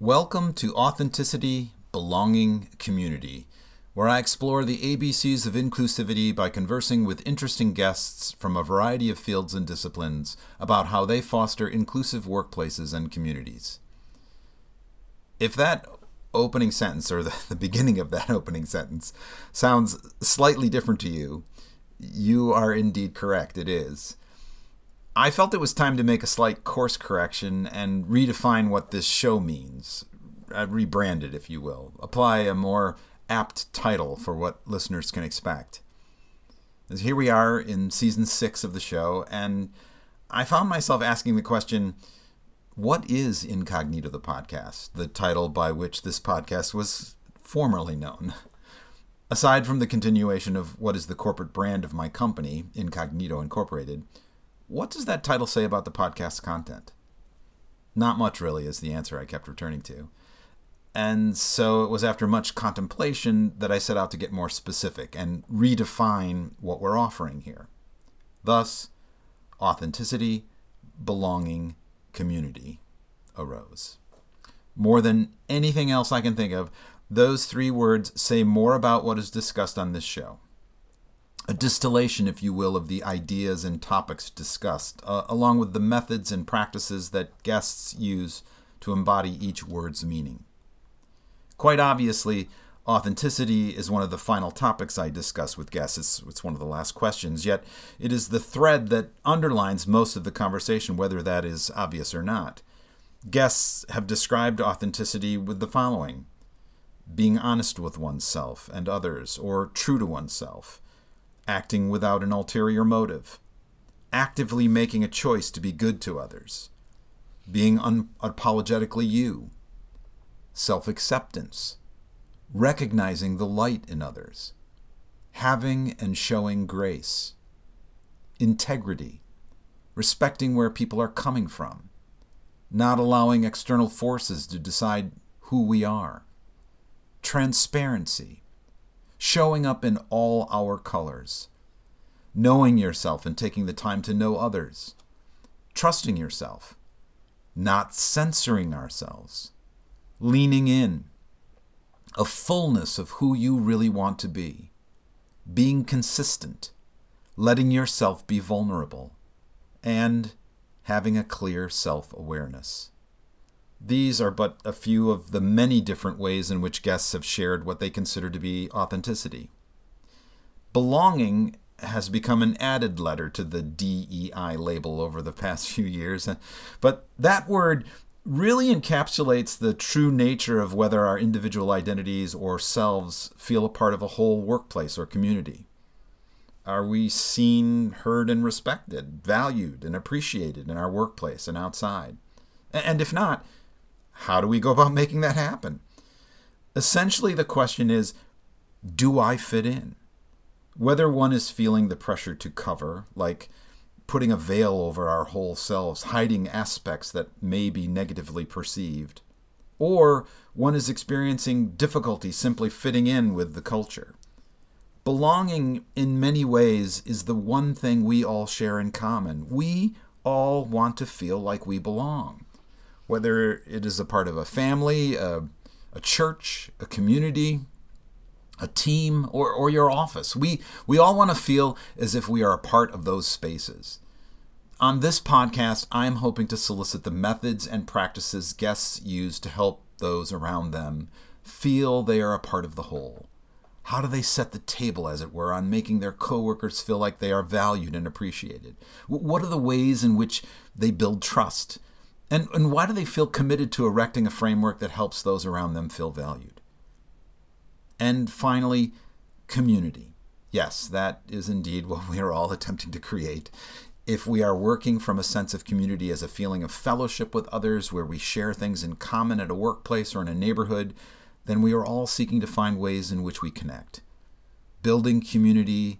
Welcome to Authenticity, Belonging, Community, where I explore the ABCs of inclusivity by conversing with interesting guests from a variety of fields and disciplines about how they foster inclusive workplaces and communities. If that opening sentence, or the, the beginning of that opening sentence, sounds slightly different to you, you are indeed correct. It is. I felt it was time to make a slight course correction and redefine what this show means. Uh, rebrand it, if you will. Apply a more apt title for what listeners can expect. As here we are in season six of the show, and I found myself asking the question what is Incognito the podcast, the title by which this podcast was formerly known? Aside from the continuation of what is the corporate brand of my company, Incognito Incorporated, what does that title say about the podcast's content? Not much, really, is the answer I kept returning to. And so it was after much contemplation that I set out to get more specific and redefine what we're offering here. Thus, authenticity, belonging, community arose. More than anything else I can think of, those three words say more about what is discussed on this show. A distillation, if you will, of the ideas and topics discussed, uh, along with the methods and practices that guests use to embody each word's meaning. Quite obviously, Authenticity is one of the final topics I discuss with guests. It's, it's, one of the last questions, yet it is the thread that underlines most of the conversation, whether that is obvious or not. Guests have described authenticity with the following being honest with oneself and others, or true to oneself, acting without an ulterior motive, actively making a choice to be good to others, being unapologetically you, self acceptance recognizing the light in others, having and showing grace, integrity, respecting where people are coming from, not allowing external forces to decide who we are, transparency, showing up in all our colors, knowing yourself and taking the time to know others, trusting yourself, not censoring ourselves, leaning in a fullness of who you really want to be, being consistent, letting yourself be vulnerable, and having a clear self awareness. These are but a few of the many different ways in which guests have shared what they consider to be authenticity. Belonging has become an added letter to the DEI label over the past few years, but that word really encapsulates the true nature of whether our individual identities or selves feel a part of a whole workplace or community. Are we seen, heard, and respected, valued, and appreciated in our workplace and outside? And if not, how do we go about making that happen? Essentially, the question is do I fit in? Whether one is feeling the pressure to cover, like putting a veil over our whole selves, hiding aspects that may be negatively perceived. Or one is experiencing difficulty simply fitting in with the culture. Belonging, in many ways, is the one thing we all share in common. We all want to feel like we belong, whether it is a part of a family, a, a church, a community, a team, or, or your office. We, we all want to feel as if we are a part of those spaces. On this podcast, I'm hoping to solicit the methods and practices guests use to help those around them feel they are a part of the whole. How do they set the table, as it were, on making their coworkers feel like they are valued and appreciated? What are the ways in which they build trust? And, and why do they feel committed to erecting a framework that helps those around them feel valued? And finally, community. Yes, that is indeed what we are all attempting to create. If we are working from a sense of community as a feeling of fellowship with others, where we share things in common at a workplace or in a neighborhood, then we are all seeking to find ways in which we connect. Building community,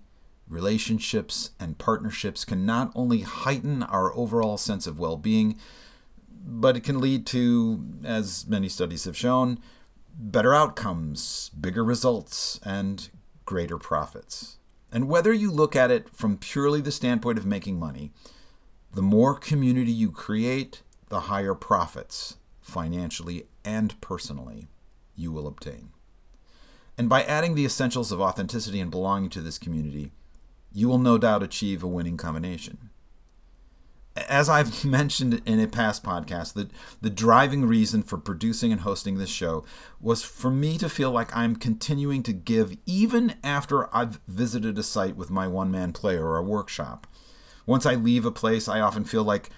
relationships, and partnerships can not only heighten our overall sense of well being, but it can lead to, as many studies have shown, better outcomes, bigger results, and greater profits. And whether you look at it from purely the standpoint of making money, the more community you create, the higher profits financially and personally, you will obtain. And by adding the essentials of authenticity and belonging to this community, you will no doubt achieve a winning combination as I've mentioned in a past podcast, the, the driving reason for producing and hosting this show was for me to feel like I'm continuing to give even after I've visited a site with my one man play or a workshop. Once I leave a place, I often feel like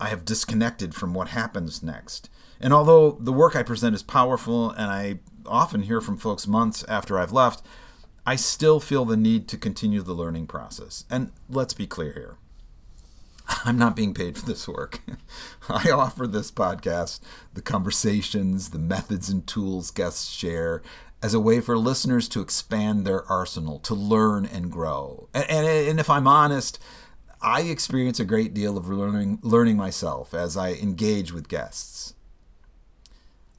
I have disconnected from what happens next. And although the work I present is powerful and I often hear from folks months after I've left, I still feel the need to continue the learning process. And let's be clear here I'm not being paid for this work. I offer this podcast, the conversations, the methods and tools guests share, as a way for listeners to expand their arsenal, to learn and grow. And, and, and, if I'm honest, I experience a great deal of learning, learning myself as I engage with guests.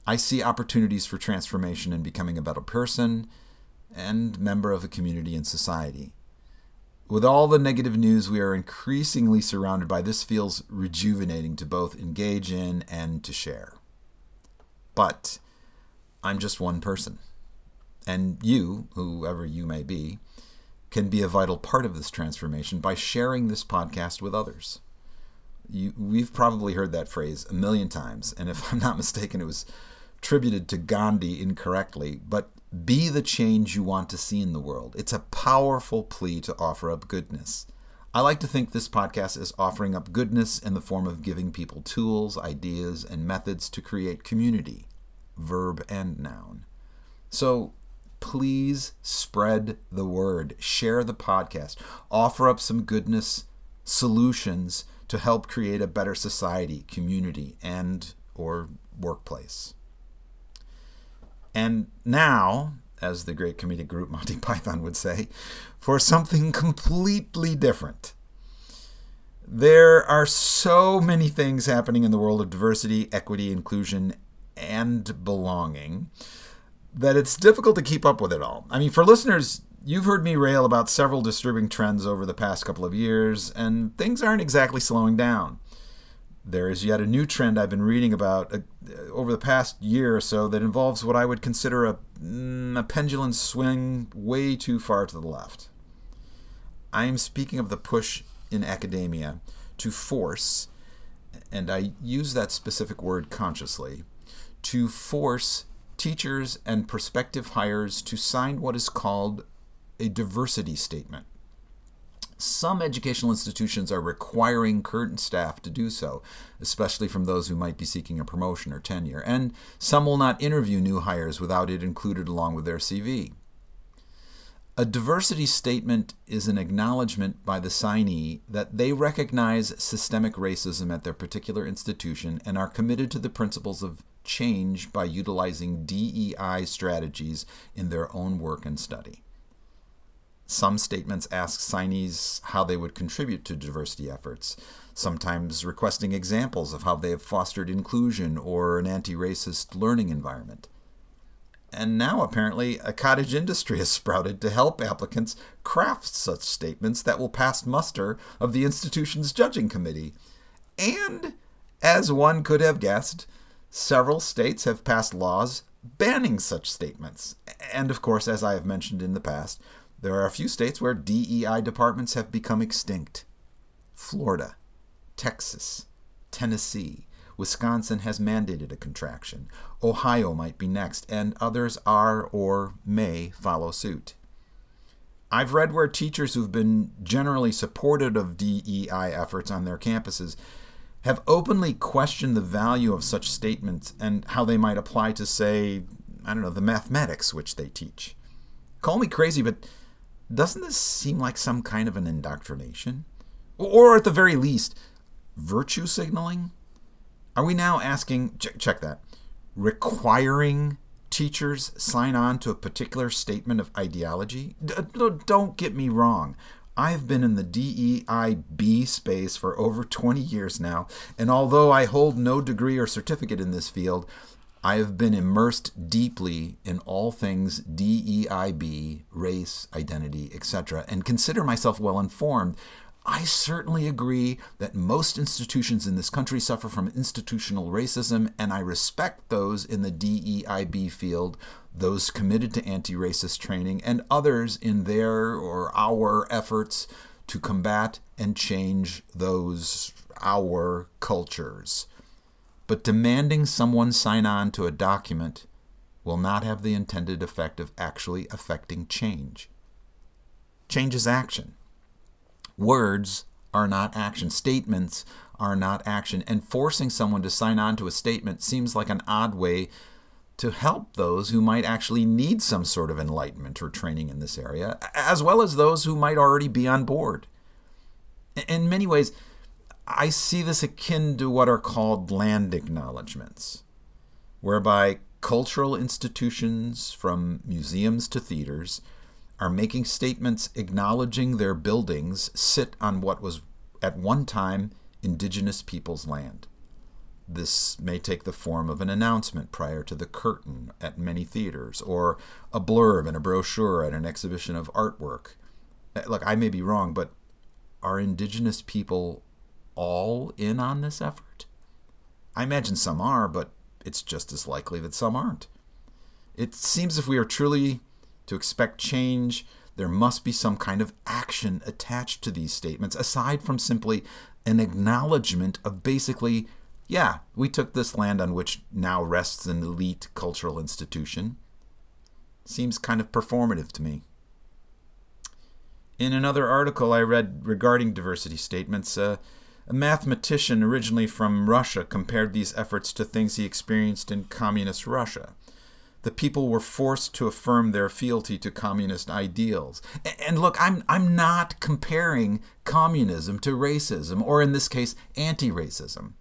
I see opportunities for transformation in becoming a better person and member of a community and society. With all the negative news we are increasingly surrounded by, this feels rejuvenating to both engage in and to share. But I'm just one person. And you, whoever you may be, can be a vital part of this transformation by sharing this podcast with others. You, we've probably heard that phrase a million times, and if I'm not mistaken, it was attributed to Gandhi incorrectly, but be the change you want to see in the world. It's a powerful plea to offer up goodness. I like to think this podcast is offering up goodness in the form of giving people tools, ideas, and methods to create community, verb and noun. So please spread the word, share the podcast, offer up some goodness solutions to help create a better society, community, and or workplace. And now, as the great comedic group Monty Python would say, for something completely different. There are so many things happening in the world of diversity, equity, inclusion, and belonging that it's difficult to keep up with it all. I mean, for listeners, you've heard me rail about several disturbing trends over the past couple of years, and things aren't exactly slowing down there is yet a new trend I've been reading about uh, over the past year or so that involves what I would consider a, mm, a pendulum swing way too far to the left. I am speaking of the push in academia to force, and I use that specific word consciously, to force teachers and prospective hires to sign what is called a diversity statement some educational institutions are requiring current staff to do so, especially from those who might be seeking a promotion or tenure, and some will not interview new hires without it included along with their CV. A diversity statement is an acknowledgement by the signee that they recognize systemic racism at their particular institution and are committed to the principles of change by utilizing DEI strategies in their own work and study. Some statements ask signees how they would contribute to diversity efforts, sometimes requesting examples of how they have fostered inclusion or an anti racist learning environment. And now, apparently, a cottage industry has sprouted to help applicants craft such statements that will pass muster of the institution's judging committee. And, as one could have guessed, several states have passed laws banning such statements. And, of course, as I have mentioned in the past, there are a few states where DEI departments have become extinct Florida, Texas, Tennessee. Wisconsin has mandated a contraction. Ohio might be next, and others are or may follow suit. I've read where teachers who've been generally supportive of DEI efforts on their campuses have openly questioned the value of such statements and how they might apply to, say, I don't know, the mathematics which they teach. Call me crazy, but doesn't this seem like some kind of an indoctrination? Or at the very least, virtue signaling? Are we now asking, check, check that, requiring teachers sign on to a particular statement of ideology? D- don't get me wrong. I've been in the DEIB space for over 20 years now, and although I hold no degree or certificate in this field, I have been immersed deeply in all things DEIB, race, identity, etc., and consider myself well informed. I certainly agree that most institutions in this country suffer from institutional racism, and I respect those in the DEIB field, those committed to anti racist training, and others in their or our efforts to combat and change those our cultures. But demanding someone sign on to a document will not have the intended effect of actually affecting change. Change is action. Words are not action. Statements are not action. And forcing someone to sign on to a statement seems like an odd way to help those who might actually need some sort of enlightenment or training in this area, as well as those who might already be on board. In many ways, I see this akin to what are called land acknowledgments, whereby cultural institutions, from museums to theaters, are making statements acknowledging their buildings sit on what was at one time indigenous people's land. This may take the form of an announcement prior to the curtain at many theaters, or a blurb in a brochure at an exhibition of artwork. Uh, look, I may be wrong, but are indigenous people all in on this effort? I imagine some are, but it's just as likely that some aren't. It seems if we are truly to expect change, there must be some kind of action attached to these statements, aside from simply an acknowledgement of basically, yeah, we took this land on which now rests an elite cultural institution. Seems kind of performative to me. In another article I read regarding diversity statements, uh, a mathematician originally from Russia compared these efforts to things he experienced in communist Russia the people were forced to affirm their fealty to communist ideals. And look, I'm, I'm not comparing communism to racism, or in this case, anti racism.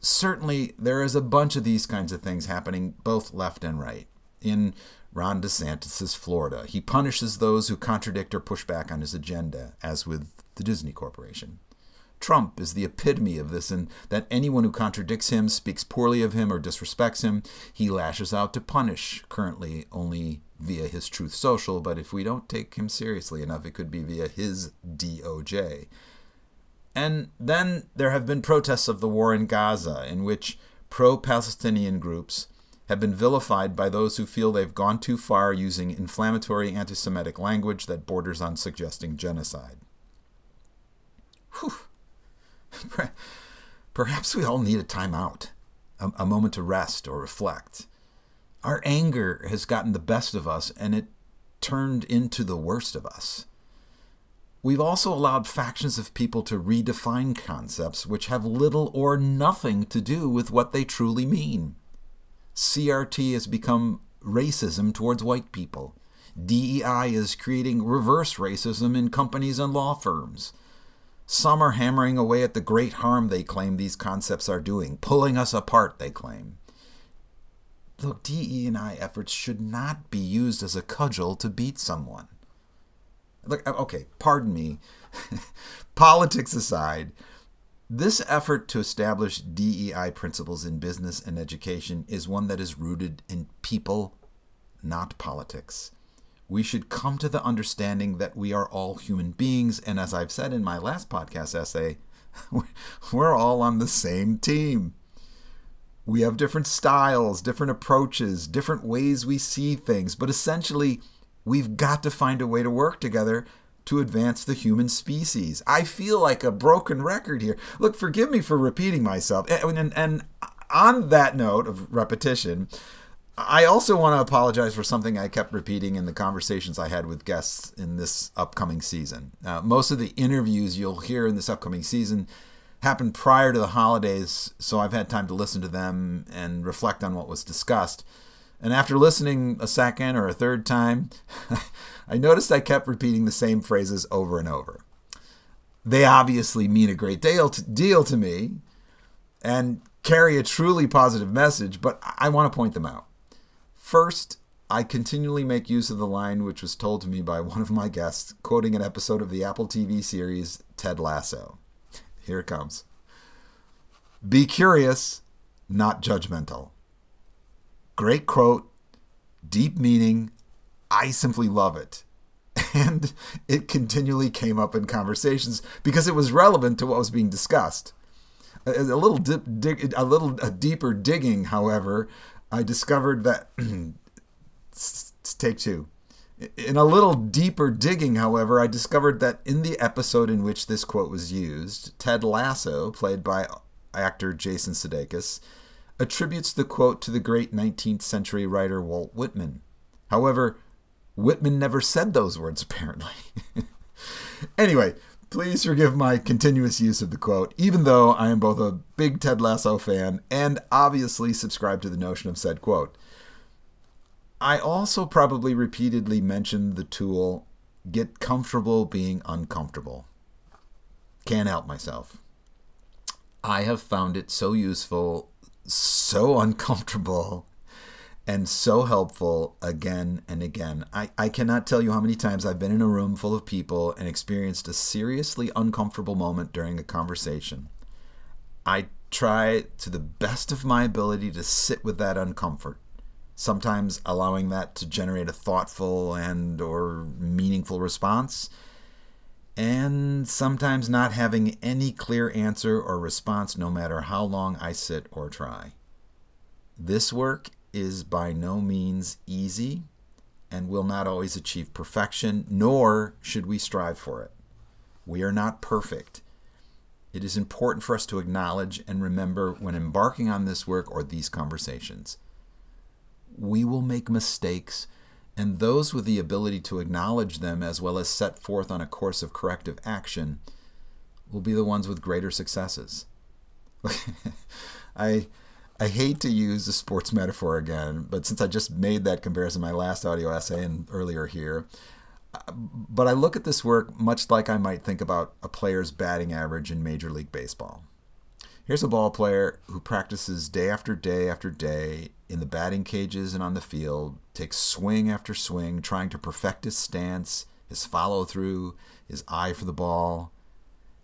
Certainly, there is a bunch of these kinds of things happening both left and right. In Ron DeSantis' Florida, he punishes those who contradict or push back on his agenda, as with the Disney Corporation. Trump is the epitome of this, and that anyone who contradicts him, speaks poorly of him, or disrespects him, he lashes out to punish, currently only via his Truth Social, but if we don't take him seriously enough, it could be via his DOJ. And then there have been protests of the war in Gaza, in which pro Palestinian groups have been vilified by those who feel they've gone too far using inflammatory anti Semitic language that borders on suggesting genocide. Whew. Perhaps we all need a timeout, a, a moment to rest or reflect. Our anger has gotten the best of us and it turned into the worst of us. We've also allowed factions of people to redefine concepts which have little or nothing to do with what they truly mean. CRT has become racism towards white people. DEI is creating reverse racism in companies and law firms. Some are hammering away at the great harm they claim these concepts are doing, pulling us apart, they claim. Look, DE and I efforts should not be used as a cudgel to beat someone. Look, uh, okay, pardon me. Politics aside, this effort to establish DEI principles in business and education is one that is rooted in people, not politics we should come to the understanding that we are all human beings. And as I've said in my last podcast essay, we're all on the same team. We have different styles, different approaches, different ways we see things, but essentially, we've got to find a way to work together to advance the human species. I feel like a broken record here. Look, forgive me for repeating myself. And, and, and on that note of repetition, I also want to apologize for something I kept repeating in the conversations I had with guests in this upcoming season. Uh, most of the interviews you'll hear in this upcoming season happened prior to the holidays, so I've had time to listen to them and reflect on what was discussed. And after listening a second or a third time, I noticed I kept repeating the same phrases over and over. They obviously mean a great deal to, deal to me and carry a truly positive message, but I want to point them out. First, I continually make use of the line which was told to me by one of my guests, quoting an episode of the Apple TV series Ted Lasso. Here it comes Be curious, not judgmental. Great quote, deep meaning. I simply love it. and it continually came up in conversations because it was relevant to what was being discussed. A, little dip, dig, a little a deeper digging, however, I discovered that take two. In a little deeper digging, however, I discovered that in the episode in which this quote was used, Ted Lasso, played by actor Jason Sudeikis, attributes the quote to the great 19th century writer Walt Whitman. However, Whitman never said those words, apparently. anyway, please forgive my continuous use of the quote, even though I am both a big Ted Lasso fan and obviously subscribe to the notion of said quote. I also probably repeatedly mentioned the tool get comfortable being uncomfortable. Can't help myself. I have found it so useful, so uncomfortable, and so helpful again and again. I, I cannot tell you how many times I've been in a room full of people and experienced a seriously uncomfortable moment during a conversation. I try to the best of my ability to sit with that uncomfort, sometimes allowing that to generate a thoughtful and or meaningful response, and sometimes not having any clear answer or response no matter how long I sit or try. This work is by no means easy and will not always achieve perfection, nor should we strive for it. We are not perfect. It is important for us to acknowledge and remember when embarking on this work or these conversations. We will make mistakes, and those with the ability to acknowledge them as well as set forth on a course of corrective action will be the ones with greater successes. I I hate to use the sports metaphor again, but since I just made that comparison in my last audio essay and earlier here, but I look at this work much like I might think about a player's batting average in Major League Baseball. Here's a ball player who practices day after day after day in the batting cages and on the field, takes swing after swing, trying to perfect his stance, his follow through, his eye for the ball.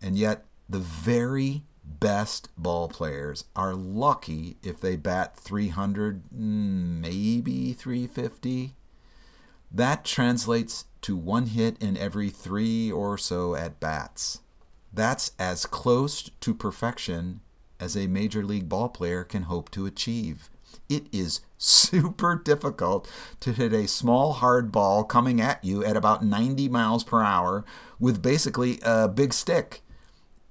And yet, the very best ball players are lucky if they bat 300, maybe 350. That translates to one hit in every three or so at bats. That's as close to perfection as a major league ball player can hope to achieve. It is super difficult to hit a small hard ball coming at you at about 90 miles per hour with basically a big stick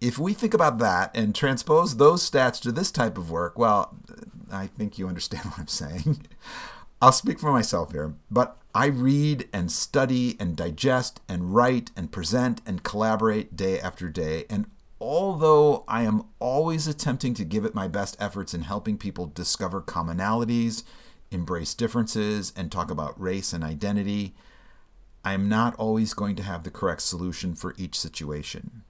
if we think about that and transpose those stats to this type of work, well, I think you understand what I'm saying. I'll speak for myself here, but I read and study and digest and write and present and collaborate day after day. And although I am always attempting to give it my best efforts in helping people discover commonalities, embrace differences, and talk about race and identity, I am not always going to have the correct solution for each situation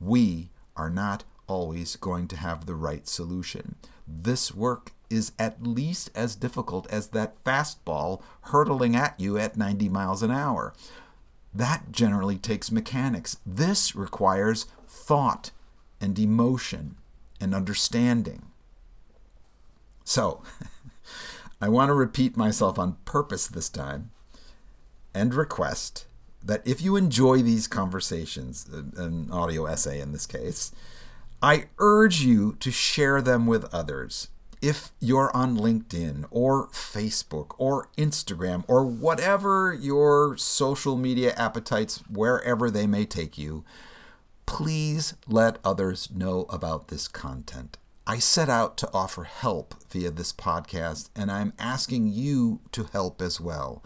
we are not always going to have the right solution. This work is at least as difficult as that fastball hurtling at you at 90 miles an hour. That generally takes mechanics. This requires thought and emotion and understanding. So, I want to repeat myself on purpose this time and request that if you enjoy these conversations, uh, an audio essay in this case, I urge you to share them with others. If you're on LinkedIn or Facebook or Instagram or whatever your social media appetites, wherever they may take you, please let others know about this content. I set out to offer help via this podcast, and I'm asking you to help as well.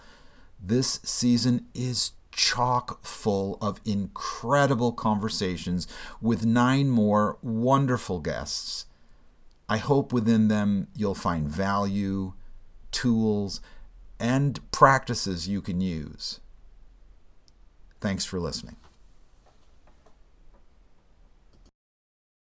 This season is chock full of incredible conversations with nine more wonderful guests. I hope within them you'll find value, tools, and practices you can use. Thanks for listening.